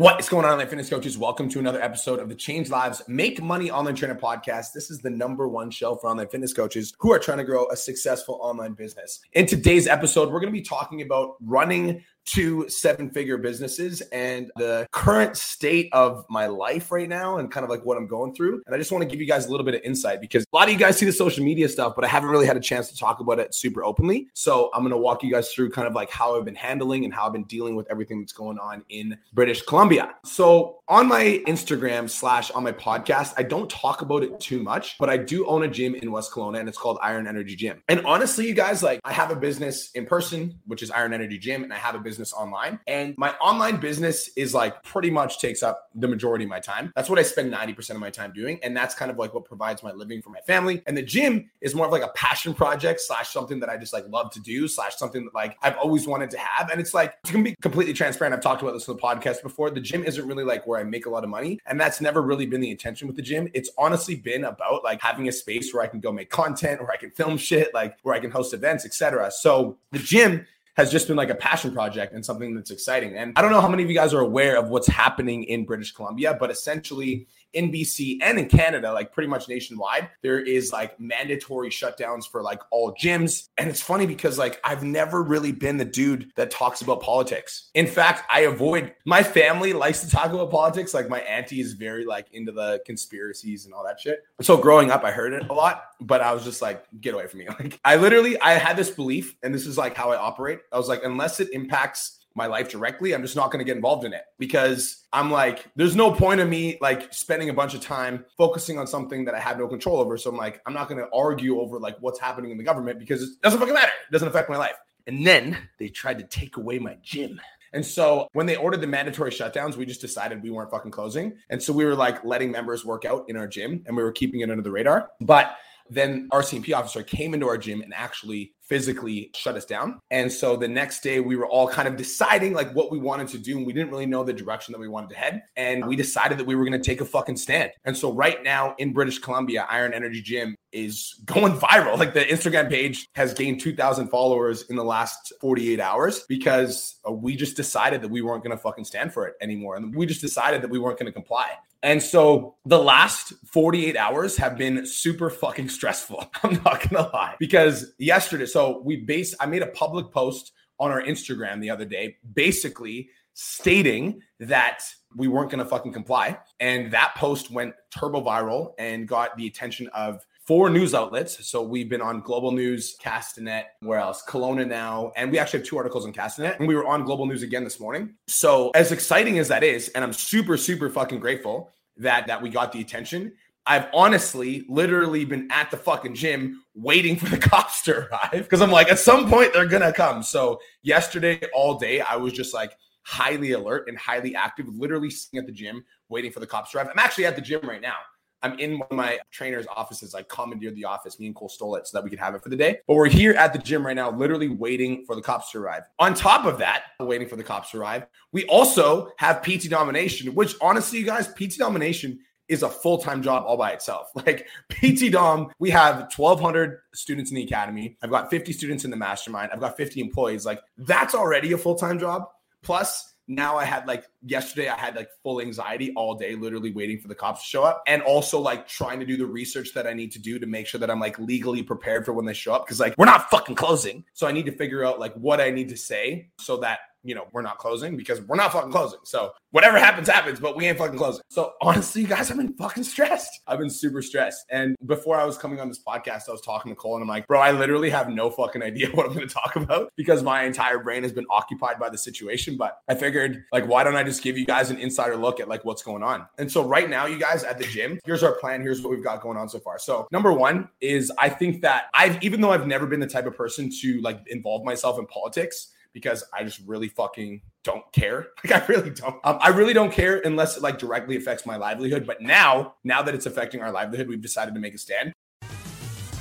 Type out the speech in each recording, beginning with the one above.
What is going on, online fitness coaches? Welcome to another episode of the Change Lives Make Money Online Trainer podcast. This is the number one show for online fitness coaches who are trying to grow a successful online business. In today's episode, we're going to be talking about running two seven figure businesses and the current state of my life right now and kind of like what I'm going through. And I just want to give you guys a little bit of insight because a lot of you guys see the social media stuff, but I haven't really had a chance to talk about it super openly. So I'm going to walk you guys through kind of like how I've been handling and how I've been dealing with everything that's going on in British Columbia. So on my Instagram slash on my podcast, I don't talk about it too much, but I do own a gym in West Kelowna and it's called Iron Energy Gym. And honestly, you guys, like I have a business in person, which is Iron Energy Gym, and I have a business online. And my online business is like pretty much takes up the majority of my time. That's what I spend 90% of my time doing. And that's kind of like what provides my living for my family. And the gym is more of like a passion project slash something that I just like love to do, slash something that like I've always wanted to have. And it's like, to be completely transparent, I've talked about this on the podcast before. The gym isn't really like where I make a lot of money. And that's never really been the intention with the gym. It's honestly been about like having a space where I can go make content, where I can film shit, like where I can host events, etc. So the gym has just been like a passion project and something that's exciting. And I don't know how many of you guys are aware of what's happening in British Columbia, but essentially in BC and in Canada, like pretty much nationwide, there is like mandatory shutdowns for like all gyms. And it's funny because like I've never really been the dude that talks about politics. In fact, I avoid my family likes to talk about politics. Like my auntie is very like into the conspiracies and all that shit. So growing up, I heard it a lot, but I was just like, get away from me. Like I literally I had this belief, and this is like how I operate. I was like, unless it impacts my life directly, I'm just not going to get involved in it because I'm like, there's no point of me like spending a bunch of time focusing on something that I have no control over. So I'm like, I'm not going to argue over like what's happening in the government because it doesn't fucking matter. It doesn't affect my life. And then they tried to take away my gym. And so when they ordered the mandatory shutdowns, we just decided we weren't fucking closing. And so we were like letting members work out in our gym and we were keeping it under the radar. But then our officer came into our gym and actually physically shut us down. And so the next day we were all kind of deciding like what we wanted to do and we didn't really know the direction that we wanted to head and we decided that we were going to take a fucking stand. And so right now in British Columbia, Iron Energy Gym is going viral. Like the Instagram page has gained 2000 followers in the last 48 hours because uh, we just decided that we weren't going to fucking stand for it anymore and we just decided that we weren't going to comply. And so the last 48 hours have been super fucking stressful. I'm not going to lie. Because yesterday, so we base I made a public post on our Instagram the other day basically stating that we weren't going to fucking comply. And that post went turbo viral and got the attention of four news outlets. So we've been on Global News, Castanet, where else? Kelowna now. And we actually have two articles on Castanet. And we were on Global News again this morning. So as exciting as that is, and I'm super, super fucking grateful that that we got the attention. I've honestly literally been at the fucking gym waiting for the cops to arrive because I'm like, at some point they're gonna come. So yesterday all day I was just like highly alert and highly active, literally sitting at the gym waiting for the cops to arrive. I'm actually at the gym right now. I'm in one of my trainer's offices. I commandeered the office. Me and Cole stole it so that we could have it for the day. But we're here at the gym right now, literally waiting for the cops to arrive. On top of that, waiting for the cops to arrive, we also have PT domination, which honestly, you guys, PT domination is a full-time job all by itself. Like PT Dom, we have 1200 students in the academy. I've got 50 students in the mastermind. I've got 50 employees. Like that's already a full-time job. Plus now I had like yesterday, I had like full anxiety all day, literally waiting for the cops to show up, and also like trying to do the research that I need to do to make sure that I'm like legally prepared for when they show up. Cause like we're not fucking closing. So I need to figure out like what I need to say so that you know, we're not closing because we're not fucking closing. So whatever happens, happens, but we ain't fucking closing. So honestly, you guys, I've been fucking stressed. I've been super stressed. And before I was coming on this podcast, I was talking to Cole and I'm like, bro, I literally have no fucking idea what I'm going to talk about because my entire brain has been occupied by the situation. But I figured, like, why don't I just give you guys an insider look at like what's going on? And so right now, you guys at the gym, here's our plan. Here's what we've got going on so far. So number one is I think that I've, even though I've never been the type of person to like involve myself in politics, because I just really fucking don't care. Like I really don't. Um, I really don't care unless it like directly affects my livelihood. But now, now that it's affecting our livelihood, we've decided to make a stand.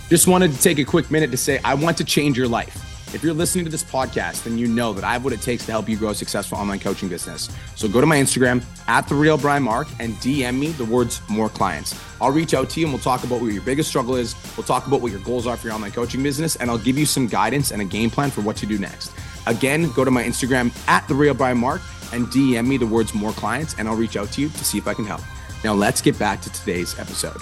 Just wanted to take a quick minute to say I want to change your life. If you're listening to this podcast, then you know that I have what it takes to help you grow a successful online coaching business. So go to my Instagram at the real Brian Mark and DM me the words more clients. I'll reach out to you and we'll talk about what your biggest struggle is. We'll talk about what your goals are for your online coaching business, and I'll give you some guidance and a game plan for what to do next. Again, go to my Instagram at the real Brian Mark and DM me the words more clients, and I'll reach out to you to see if I can help. Now let's get back to today's episode.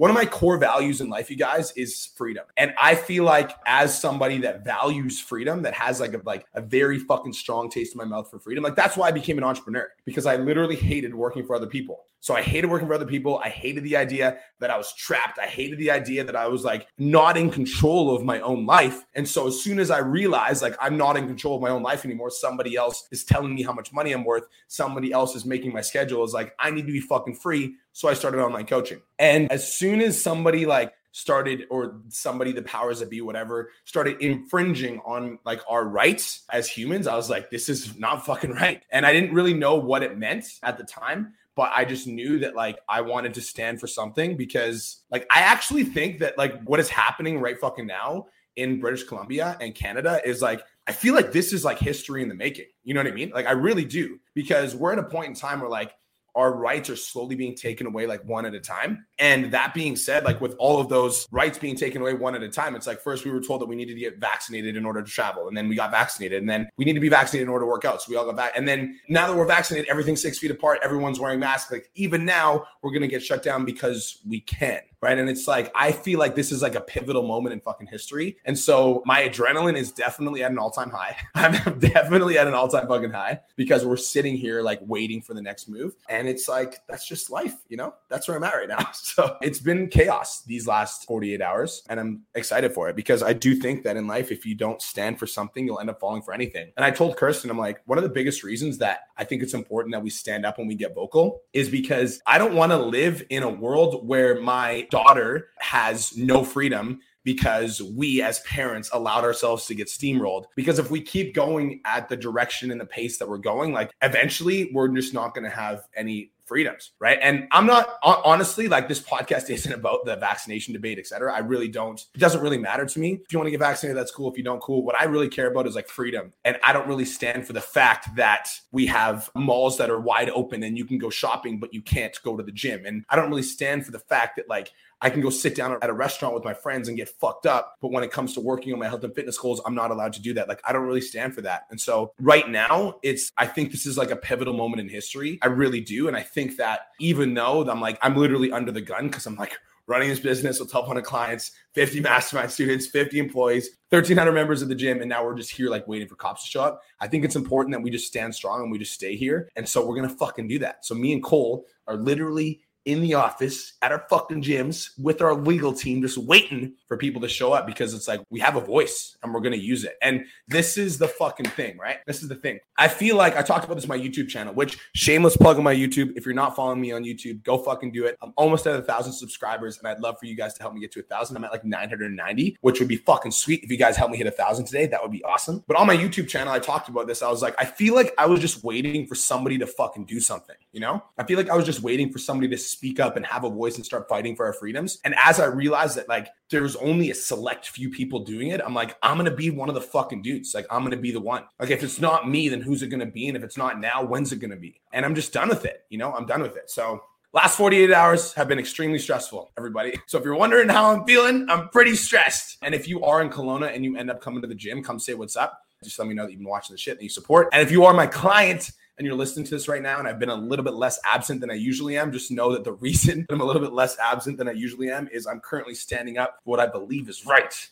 One of my core values in life, you guys, is freedom. And I feel like as somebody that values freedom, that has like a like a very fucking strong taste in my mouth for freedom, like that's why I became an entrepreneur because I literally hated working for other people. So I hated working for other people. I hated the idea that I was trapped. I hated the idea that I was like not in control of my own life. And so as soon as I realized like I'm not in control of my own life anymore, somebody else is telling me how much money I'm worth, somebody else is making my schedule is like I need to be fucking free. So I started online coaching. And as soon as somebody like started or somebody the powers that be whatever started infringing on like our rights as humans i was like this is not fucking right and i didn't really know what it meant at the time but I just knew that like I wanted to stand for something because like I actually think that like what is happening right fucking now in British Columbia and Canada is like I feel like this is like history in the making. You know what I mean? Like I really do because we're at a point in time where like our rights are slowly being taken away like one at a time. And that being said, like with all of those rights being taken away one at a time, it's like first we were told that we needed to get vaccinated in order to travel. And then we got vaccinated. And then we need to be vaccinated in order to work out. So we all got back. And then now that we're vaccinated, everything's six feet apart. Everyone's wearing masks. Like even now, we're going to get shut down because we can right? And it's like I feel like this is like a pivotal moment in fucking history. And so my adrenaline is definitely at an all-time high. I'm definitely at an all-time fucking high because we're sitting here like waiting for the next move. And it's like that's just life, you know? That's where I'm at right now. So it's been chaos these last 48 hours and I'm excited for it because I do think that in life if you don't stand for something, you'll end up falling for anything. And I told Kirsten I'm like one of the biggest reasons that I think it's important that we stand up when we get vocal is because I don't want to live in a world where my daughter has no freedom because we as parents allowed ourselves to get steamrolled. Because if we keep going at the direction and the pace that we're going, like eventually we're just not going to have any freedoms, right? And I'm not honestly like this podcast isn't about the vaccination debate, et cetera. I really don't. It doesn't really matter to me. If you want to get vaccinated, that's cool. If you don't, cool. What I really care about is like freedom, and I don't really stand for the fact that we have malls that are wide open and you can go shopping, but you can't go to the gym. And I don't really stand for the fact that like I can go sit down at a restaurant with my friends and get fucked up. But when it comes to working on my health and fitness goals, I'm not allowed to do that. Like, I don't really stand for that. And so, right now, it's, I think this is like a pivotal moment in history. I really do. And I think that even though I'm like, I'm literally under the gun because I'm like, running this business with 1,200 clients, 50 mastermind students, 50 employees, 1,300 members of the gym, and now we're just here like waiting for cops to show up. I think it's important that we just stand strong and we just stay here. And so we're gonna fucking do that. So me and Cole are literally in the office at our fucking gyms with our legal team, just waiting for people to show up because it's like we have a voice and we're going to use it. And this is the fucking thing, right? This is the thing. I feel like I talked about this my YouTube channel, which shameless plug on my YouTube. If you're not following me on YouTube, go fucking do it. I'm almost at a thousand subscribers and I'd love for you guys to help me get to a thousand. I'm at like 990, which would be fucking sweet. If you guys help me hit a thousand today, that would be awesome. But on my YouTube channel, I talked about this. I was like, I feel like I was just waiting for somebody to fucking do something, you know? I feel like I was just waiting for somebody to speak up and have a voice and start fighting for our freedoms. And as I realized that like there's only a select few people doing it, I'm like, I'm gonna be one of the fucking dudes. Like I'm gonna be the one. Like if it's not me, then who's it gonna be? And if it's not now, when's it gonna be? And I'm just done with it. You know, I'm done with it. So Last 48 hours have been extremely stressful, everybody. So if you're wondering how I'm feeling, I'm pretty stressed. And if you are in Kelowna and you end up coming to the gym, come say what's up. Just let me know that you've been watching the shit and you support. And if you are my client, and you're listening to this right now and I've been a little bit less absent than I usually am, just know that the reason I'm a little bit less absent than I usually am is I'm currently standing up for what I believe is right.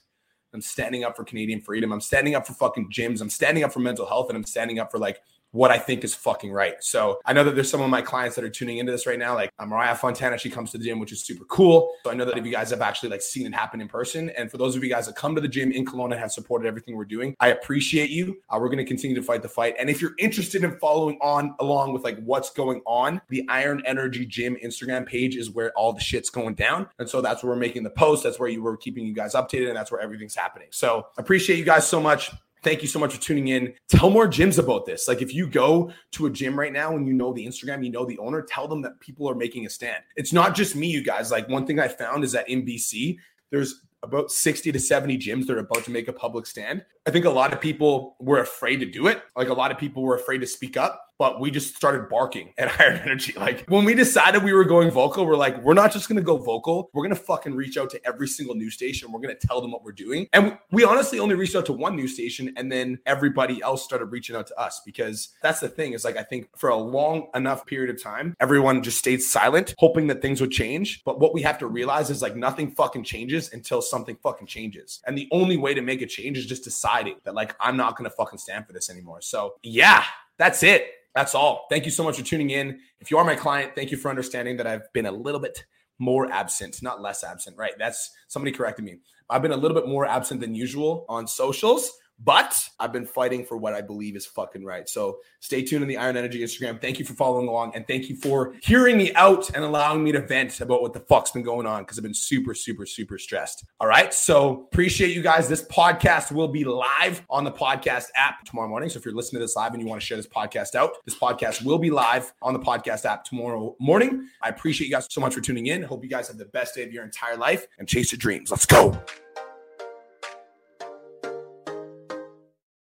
I'm standing up for Canadian freedom. I'm standing up for fucking gyms. I'm standing up for mental health and I'm standing up for like what I think is fucking right. So I know that there's some of my clients that are tuning into this right now. Like Mariah Fontana, she comes to the gym, which is super cool. So I know that if you guys have actually like seen it happen in person, and for those of you guys that come to the gym in Kelowna and have supported everything we're doing, I appreciate you. Uh, we're going to continue to fight the fight. And if you're interested in following on along with like what's going on, the Iron Energy Gym Instagram page is where all the shit's going down. And so that's where we're making the post. That's where you were keeping you guys updated, and that's where everything's happening. So appreciate you guys so much. Thank you so much for tuning in. Tell more gyms about this. Like if you go to a gym right now and you know the Instagram, you know the owner, tell them that people are making a stand. It's not just me, you guys. Like one thing I found is that in BC, there's about 60 to 70 gyms that are about to make a public stand. I think a lot of people were afraid to do it. Like a lot of people were afraid to speak up but we just started barking at Iron Energy. Like when we decided we were going vocal, we're like, we're not just gonna go vocal. We're gonna fucking reach out to every single news station. We're gonna tell them what we're doing. And we honestly only reached out to one news station, and then everybody else started reaching out to us because that's the thing is like I think for a long enough period of time, everyone just stayed silent, hoping that things would change. But what we have to realize is like nothing fucking changes until something fucking changes. And the only way to make a change is just deciding that like I'm not gonna fucking stand for this anymore. So yeah, that's it. That's all. Thank you so much for tuning in. If you are my client, thank you for understanding that I've been a little bit more absent, not less absent, right? That's somebody corrected me. I've been a little bit more absent than usual on socials but I've been fighting for what I believe is fucking right. So stay tuned in the Iron Energy Instagram. Thank you for following along and thank you for hearing me out and allowing me to vent about what the fuck's been going on because I've been super, super, super stressed. All right. So appreciate you guys. This podcast will be live on the podcast app tomorrow morning. So if you're listening to this live and you want to share this podcast out, this podcast will be live on the podcast app tomorrow morning. I appreciate you guys so much for tuning in. Hope you guys have the best day of your entire life and chase your dreams. Let's go.